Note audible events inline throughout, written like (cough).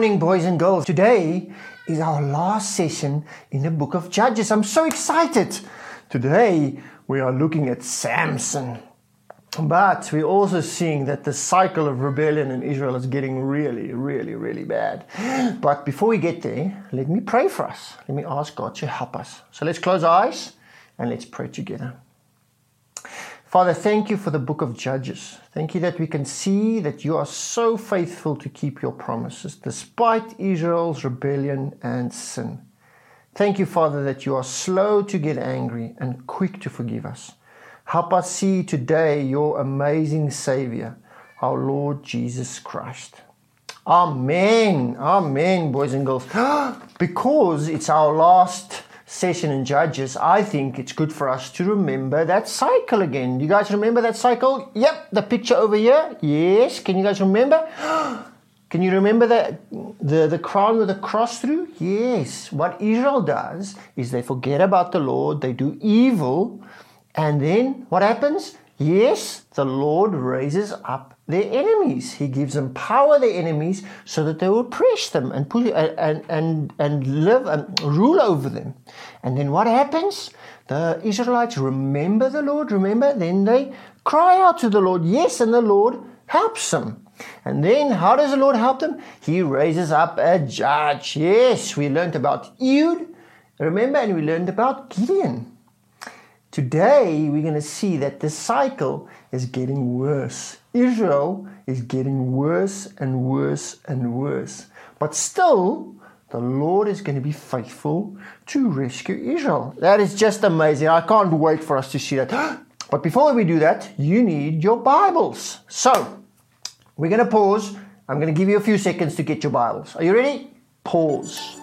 Morning, boys and girls. Today is our last session in the book of Judges. I'm so excited. Today we are looking at Samson. But we're also seeing that the cycle of rebellion in Israel is getting really, really, really bad. But before we get there, let me pray for us. Let me ask God to help us. So let's close our eyes and let's pray together. Father, thank you for the book of Judges. Thank you that we can see that you are so faithful to keep your promises despite Israel's rebellion and sin. Thank you, Father, that you are slow to get angry and quick to forgive us. Help us see today your amazing Savior, our Lord Jesus Christ. Amen. Amen, boys and girls. (gasps) because it's our last session in Judges, I think it's good for us to remember that cycle again. You guys remember that cycle? Yep, the picture over here. Yes. Can you guys remember? (gasps) Can you remember the, the, the crown with the cross through? Yes. What Israel does is they forget about the Lord, they do evil, and then what happens? Yes, the Lord raises up their enemies. He gives them power, their enemies, so that they will oppress them and put uh, and and and live and rule over them. And then what happens? The Israelites remember the Lord. Remember, then they cry out to the Lord. Yes, and the Lord helps them. And then how does the Lord help them? He raises up a judge. Yes, we learned about Ehud. Remember, and we learned about Gideon. Today, we're going to see that the cycle is getting worse. Israel is getting worse and worse and worse. But still, the Lord is going to be faithful to rescue Israel. That is just amazing. I can't wait for us to see that. (gasps) But before we do that, you need your Bibles. So, we're going to pause. I'm going to give you a few seconds to get your Bibles. Are you ready? Pause.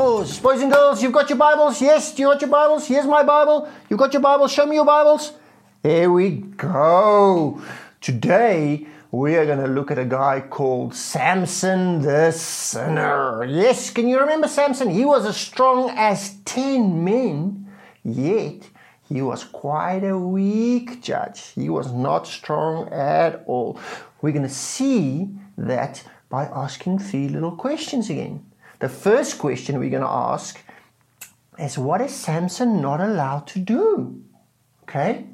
Boys and girls, you've got your Bibles? Yes, do you got your Bibles? Here's my Bible. You've got your Bibles? Show me your Bibles. Here we go. Today, we are going to look at a guy called Samson the Sinner. Yes, can you remember Samson? He was as strong as 10 men, yet he was quite a weak judge. He was not strong at all. We're going to see that by asking three little questions again. The first question we're going to ask is what is Samson not allowed to do? Okay?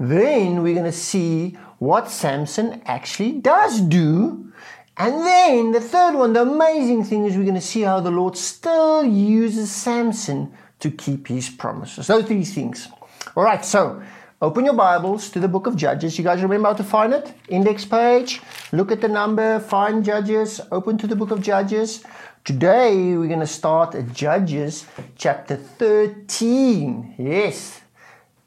Then we're going to see what Samson actually does do. And then the third one, the amazing thing is we're going to see how the Lord still uses Samson to keep his promises. Those three things. All right, so open your Bibles to the book of Judges. You guys remember how to find it? Index page, look at the number, find Judges, open to the book of Judges. Today we're going to start at Judges chapter 13. Yes,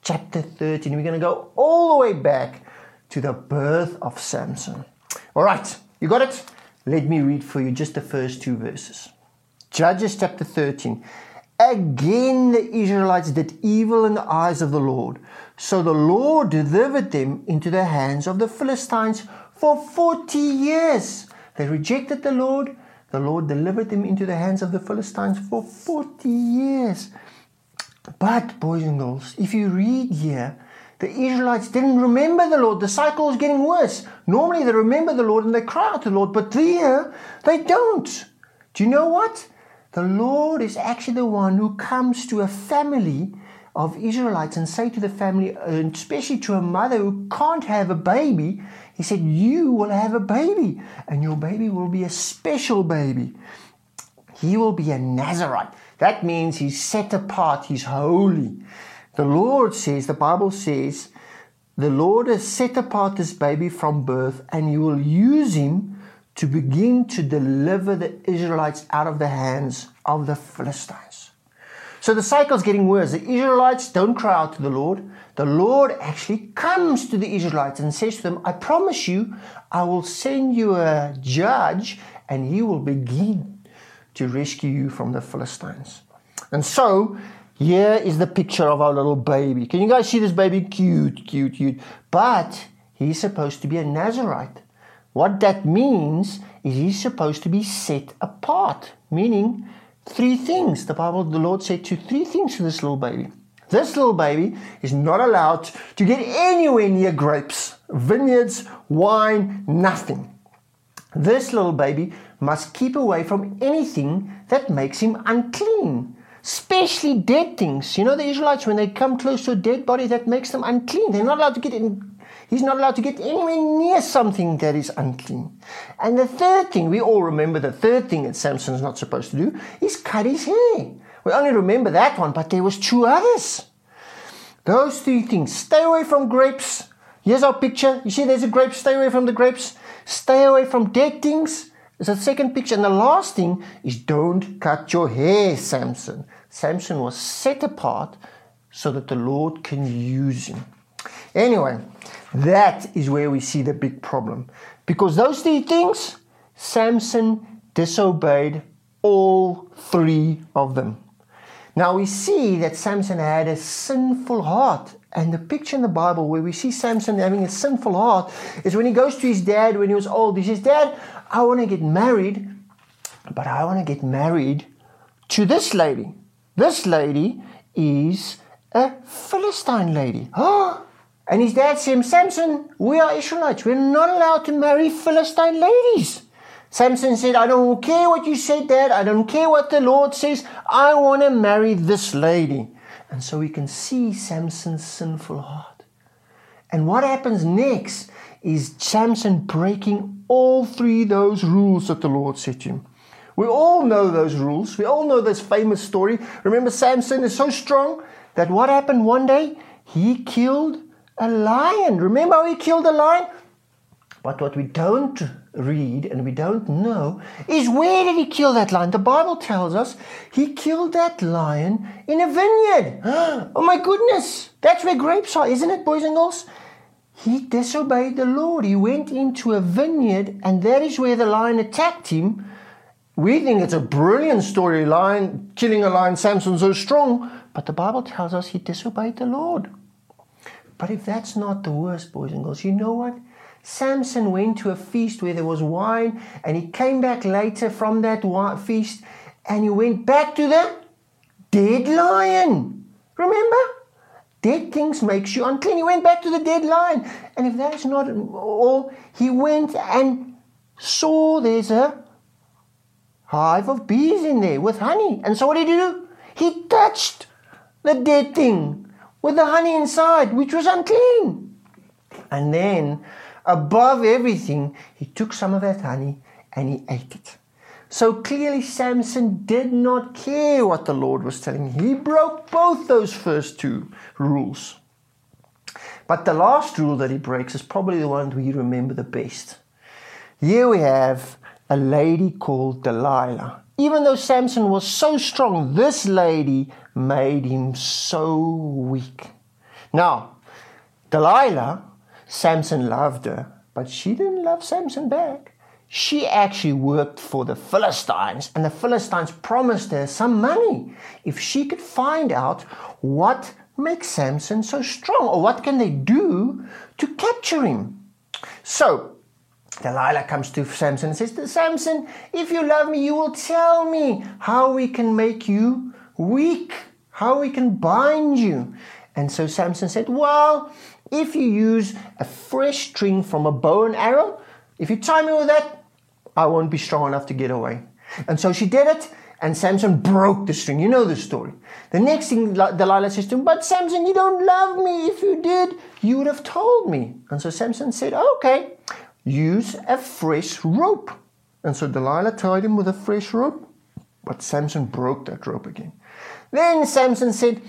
chapter 13. We're going to go all the way back to the birth of Samson. All right, you got it? Let me read for you just the first two verses. Judges chapter 13. Again, the Israelites did evil in the eyes of the Lord. So the Lord delivered them into the hands of the Philistines for 40 years. They rejected the Lord the Lord delivered them into the hands of the Philistines for 40 years. But, boys and girls, if you read here, the Israelites didn't remember the Lord. The cycle is getting worse. Normally they remember the Lord and they cry out to the Lord, but here they don't. Do you know what? The Lord is actually the one who comes to a family of Israelites and say to the family, and especially to a mother who can't have a baby, he said, You will have a baby, and your baby will be a special baby. He will be a Nazarite. That means he's set apart, he's holy. The Lord says, the Bible says, the Lord has set apart this baby from birth, and he will use him to begin to deliver the Israelites out of the hands of the Philistines. So the cycle's getting worse. The Israelites don't cry out to the Lord. The Lord actually comes to the Israelites and says to them, I promise you, I will send you a judge and he will begin to rescue you from the Philistines. And so, here is the picture of our little baby. Can you guys see this baby? Cute, cute, cute. But he's supposed to be a Nazarite. What that means is he's supposed to be set apart, meaning three things. The Bible, the Lord said to three things to this little baby. This little baby is not allowed to get anywhere near grapes, vineyards, wine, nothing. This little baby must keep away from anything that makes him unclean, especially dead things. You know, the Israelites, when they come close to a dead body, that makes them unclean. They're not allowed to get in. He's not allowed to get anywhere near something that is unclean. And the third thing, we all remember the third thing that Samson's not supposed to do, is cut his hair. We only remember that one, but there was two others. Those three things. Stay away from grapes. Here's our picture. You see there's a grape. Stay away from the grapes. Stay away from dead things. There's a second picture. And the last thing is don't cut your hair, Samson. Samson was set apart so that the Lord can use him. Anyway, that is where we see the big problem. Because those three things, Samson disobeyed all three of them. Now we see that Samson had a sinful heart. And the picture in the Bible where we see Samson having a sinful heart is when he goes to his dad when he was old. He says, Dad, I want to get married, but I want to get married to this lady. This lady is a Philistine lady. (gasps) (gasps) and his dad said, Samson, we are Israelites. We're not allowed to marry Philistine ladies. Samson said, I don't care what you said, Dad. I don't care what the Lord says. I want to marry this lady. And so we can see Samson's sinful heart. And what happens next is Samson breaking all three of those rules that the Lord set him. We all know those rules. We all know this famous story. Remember, Samson is so strong that what happened one day? He killed a lion. Remember how he killed a lion? But what we don't read and we don't know is where did he kill that lion? The Bible tells us he killed that lion in a vineyard. (gasps) Oh my goodness. That's where grapes are, isn't it, boys and girls? He disobeyed the Lord. He went into a vineyard, and that is where the lion attacked him. We think it's a brilliant story, lion killing a lion, Samson so strong, but the Bible tells us he disobeyed the Lord. But if that's not the worst, boys and girls, you know what? Samson went to a feast where there was wine, and he came back later from that feast, and he went back to the dead lion. Remember? Dead things makes you unclean. He went back to the dead lion. And if that is not all, he went and saw there's a hive of bees in there with honey. And so what did he do? He touched the dead thing with the honey inside, which was unclean. And then above everything, he took some of that honey and he ate it. So clearly, Samson did not care what the Lord was telling him. He broke both those first two rules. But the last rule that he breaks is probably the one we remember the best. Here we have a lady called Delilah. Even though Samson was so strong, this lady made him so weak. Now, Delilah Samson loved her, but she didn't love Samson back. She actually worked for the Philistines, and the Philistines promised her some money if she could find out what makes Samson so strong or what can they do to capture him. So Delilah comes to Samson and says Samson, if you love me, you will tell me how we can make you weak, how we can bind you. And so Samson said, Well, if you use a fresh string from a bow and arrow, if you tie me with that, I won't be strong enough to get away. And so she did it, and Samson broke the string. You know the story. The next thing Delilah says to him, But Samson, you don't love me. If you did, you would have told me. And so Samson said, Okay, use a fresh rope. And so Delilah tied him with a fresh rope, but Samson broke that rope again. Then Samson said,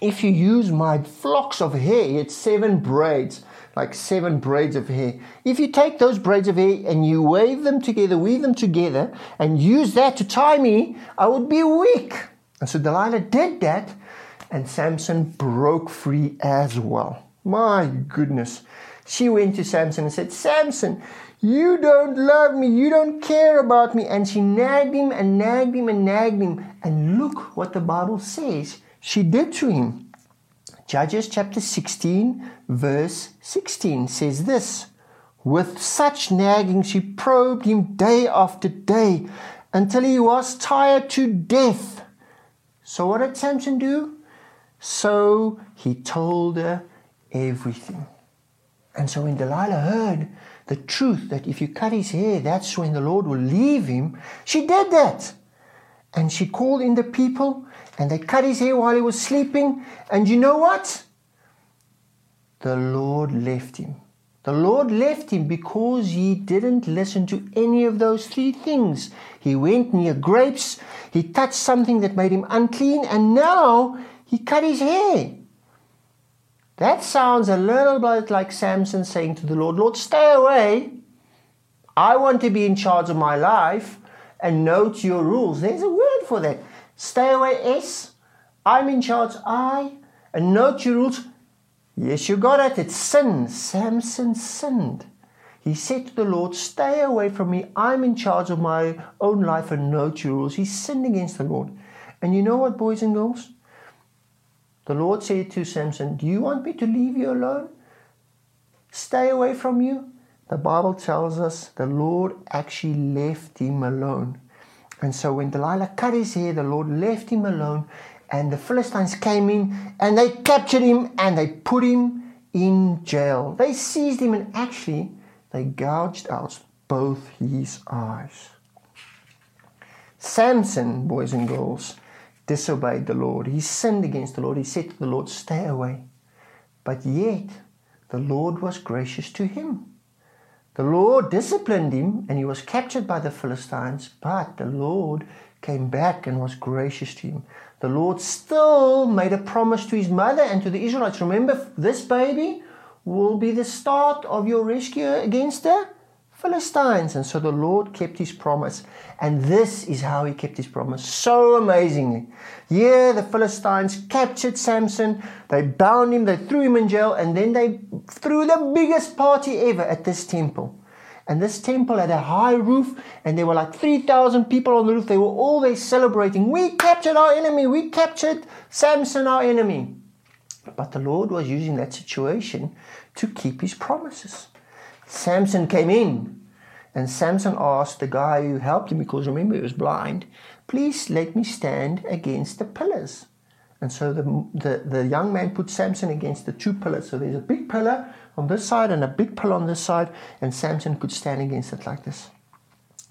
if you use my flocks of hair, it's seven braids, like seven braids of hair. If you take those braids of hair and you wave them together, weave them together, and use that to tie me, I would be weak. And so Delilah did that, and Samson broke free as well. My goodness. She went to Samson and said, Samson, you don't love me, you don't care about me. And she nagged him and nagged him and nagged him. And look what the Bible says she did to him. Judges chapter 16, verse 16 says this With such nagging, she probed him day after day until he was tired to death. So, what did Samson do? So he told her everything. And so, when Delilah heard the truth that if you cut his hair, that's when the Lord will leave him, she did that. And she called in the people, and they cut his hair while he was sleeping. And you know what? The Lord left him. The Lord left him because he didn't listen to any of those three things. He went near grapes, he touched something that made him unclean, and now he cut his hair. That sounds a little bit like Samson saying to the Lord, Lord, stay away. I want to be in charge of my life and note your rules. There's a word for that. Stay away, S. I'm in charge, I. And note your rules. Yes, you got it. It's sin. Samson sinned. He said to the Lord, Stay away from me. I'm in charge of my own life and note your rules. He sinned against the Lord. And you know what, boys and girls? The Lord said to Samson, Do you want me to leave you alone? Stay away from you? The Bible tells us the Lord actually left him alone. And so when Delilah cut his hair, the Lord left him alone, and the Philistines came in and they captured him and they put him in jail. They seized him and actually they gouged out both his eyes. Samson, boys and girls, disobeyed the Lord. He sinned against the Lord. He said to the Lord, Stay away. But yet, the Lord was gracious to him. The Lord disciplined him and he was captured by the Philistines, but the Lord came back and was gracious to him. The Lord still made a promise to his mother and to the Israelites. Remember, this baby will be the start of your rescue against the Philistines. And so the Lord kept his promise. And this is how he kept his promise so amazingly. Yeah, the Philistines captured Samson, they bound him, they threw him in jail, and then they threw the biggest party ever at this temple. And this temple had a high roof, and there were like 3,000 people on the roof. They were all there celebrating. We captured our enemy, we captured Samson, our enemy. But the Lord was using that situation to keep his promises. Samson came in and Samson asked the guy who helped him, because remember he was blind, please let me stand against the pillars. And so the, the, the young man put Samson against the two pillars. So there's a big pillar on this side and a big pillar on this side, and Samson could stand against it like this.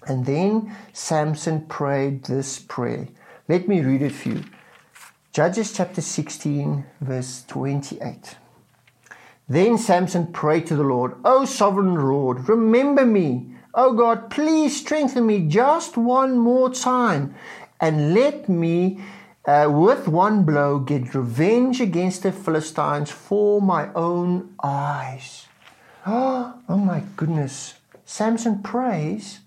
And then Samson prayed this prayer. Let me read it for you. Judges chapter 16, verse 28. Then Samson prayed to the Lord, O sovereign Lord, remember me. O God, please strengthen me just one more time and let me, uh, with one blow, get revenge against the Philistines for my own eyes. Oh, (gasps) oh my goodness. Samson prays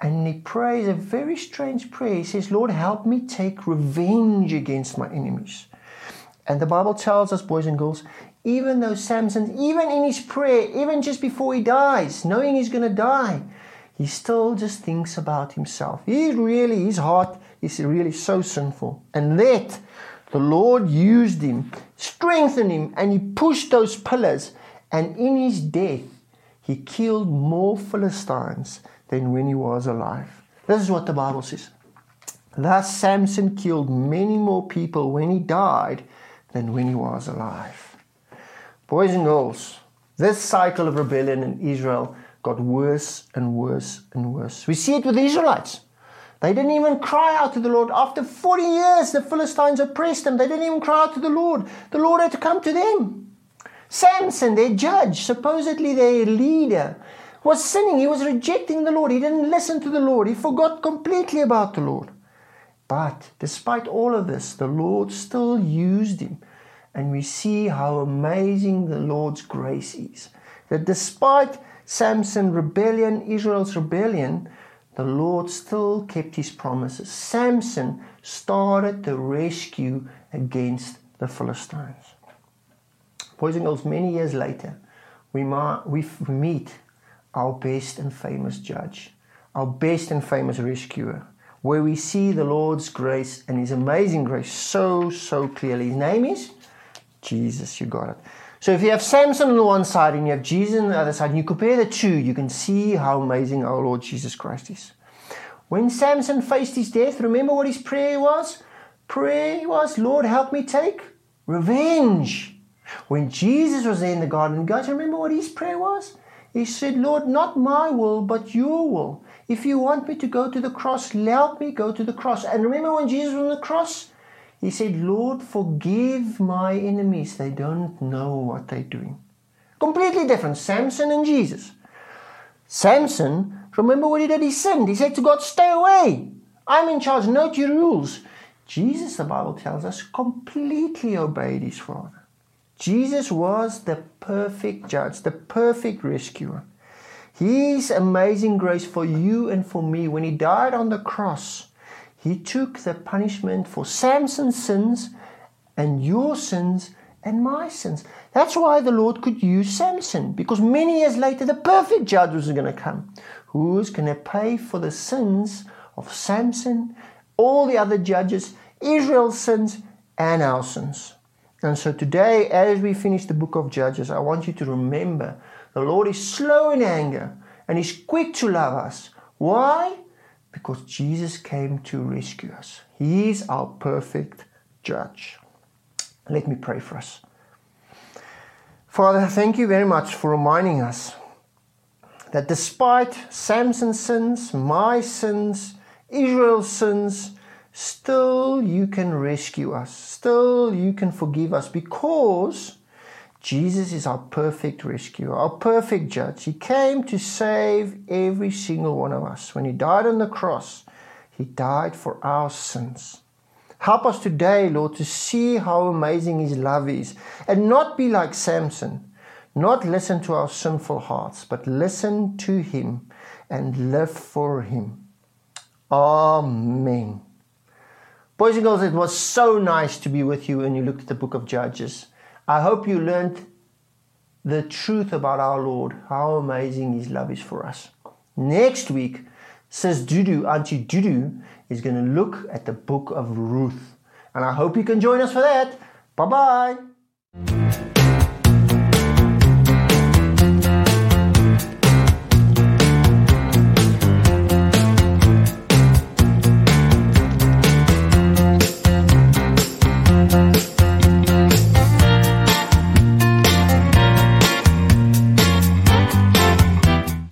and he prays a very strange prayer. He says, Lord, help me take revenge against my enemies. And the Bible tells us, boys and girls, even though Samson, even in his prayer, even just before he dies, knowing he's going to die, he still just thinks about himself. He really, his heart is really so sinful. And that the Lord used him, strengthened him, and he pushed those pillars. And in his death, he killed more Philistines than when he was alive. This is what the Bible says. Thus, Samson killed many more people when he died than when he was alive. Boys and girls, this cycle of rebellion in Israel got worse and worse and worse. We see it with the Israelites. They didn't even cry out to the Lord. After 40 years, the Philistines oppressed them. They didn't even cry out to the Lord. The Lord had to come to them. Samson, their judge, supposedly their leader, was sinning. He was rejecting the Lord. He didn't listen to the Lord. He forgot completely about the Lord. But despite all of this, the Lord still used him and we see how amazing the Lord's grace is. That despite Samson's rebellion, Israel's rebellion, the Lord still kept his promises. Samson started the rescue against the Philistines. Boys and girls, many years later, we, we meet our best and famous judge, our best and famous rescuer, where we see the Lord's grace and his amazing grace so, so clearly. His name is Jesus, you got it. So if you have Samson on the one side and you have Jesus on the other side, and you compare the two, you can see how amazing our Lord Jesus Christ is. When Samson faced his death, remember what his prayer was? Prayer was, Lord, help me take revenge. When Jesus was there in the garden, guys, remember what his prayer was? He said, Lord, not my will, but your will. If you want me to go to the cross, help me go to the cross. And remember when Jesus was on the cross? He said, Lord, forgive my enemies. They don't know what they're doing. Completely different. Samson and Jesus. Samson, remember what he did? He sinned. He said to God, Stay away. I'm in charge. Note your rules. Jesus, the Bible tells us, completely obeyed his Father. Jesus was the perfect judge, the perfect rescuer. His amazing grace for you and for me, when he died on the cross, he took the punishment for Samson's sins and your sins and my sins. That's why the Lord could use Samson, because many years later, the perfect judge was going to come, who's going to pay for the sins of Samson, all the other judges, Israel's sins, and our sins. And so today, as we finish the book of Judges, I want you to remember the Lord is slow in anger and He's quick to love us. Why? Because Jesus came to rescue us. He is our perfect judge. Let me pray for us. Father, thank you very much for reminding us that despite Samson's sins, my sins, Israel's sins, still you can rescue us. Still you can forgive us because Jesus is our perfect rescuer, our perfect judge. He came to save every single one of us. When He died on the cross, He died for our sins. Help us today, Lord, to see how amazing His love is and not be like Samson, not listen to our sinful hearts, but listen to Him and live for Him. Amen. Boys and girls, it was so nice to be with you when you looked at the book of Judges. I hope you learned the truth about our Lord, how amazing His love is for us. Next week, Sis Dudu, Auntie Dudu, is going to look at the book of Ruth. And I hope you can join us for that. Bye bye.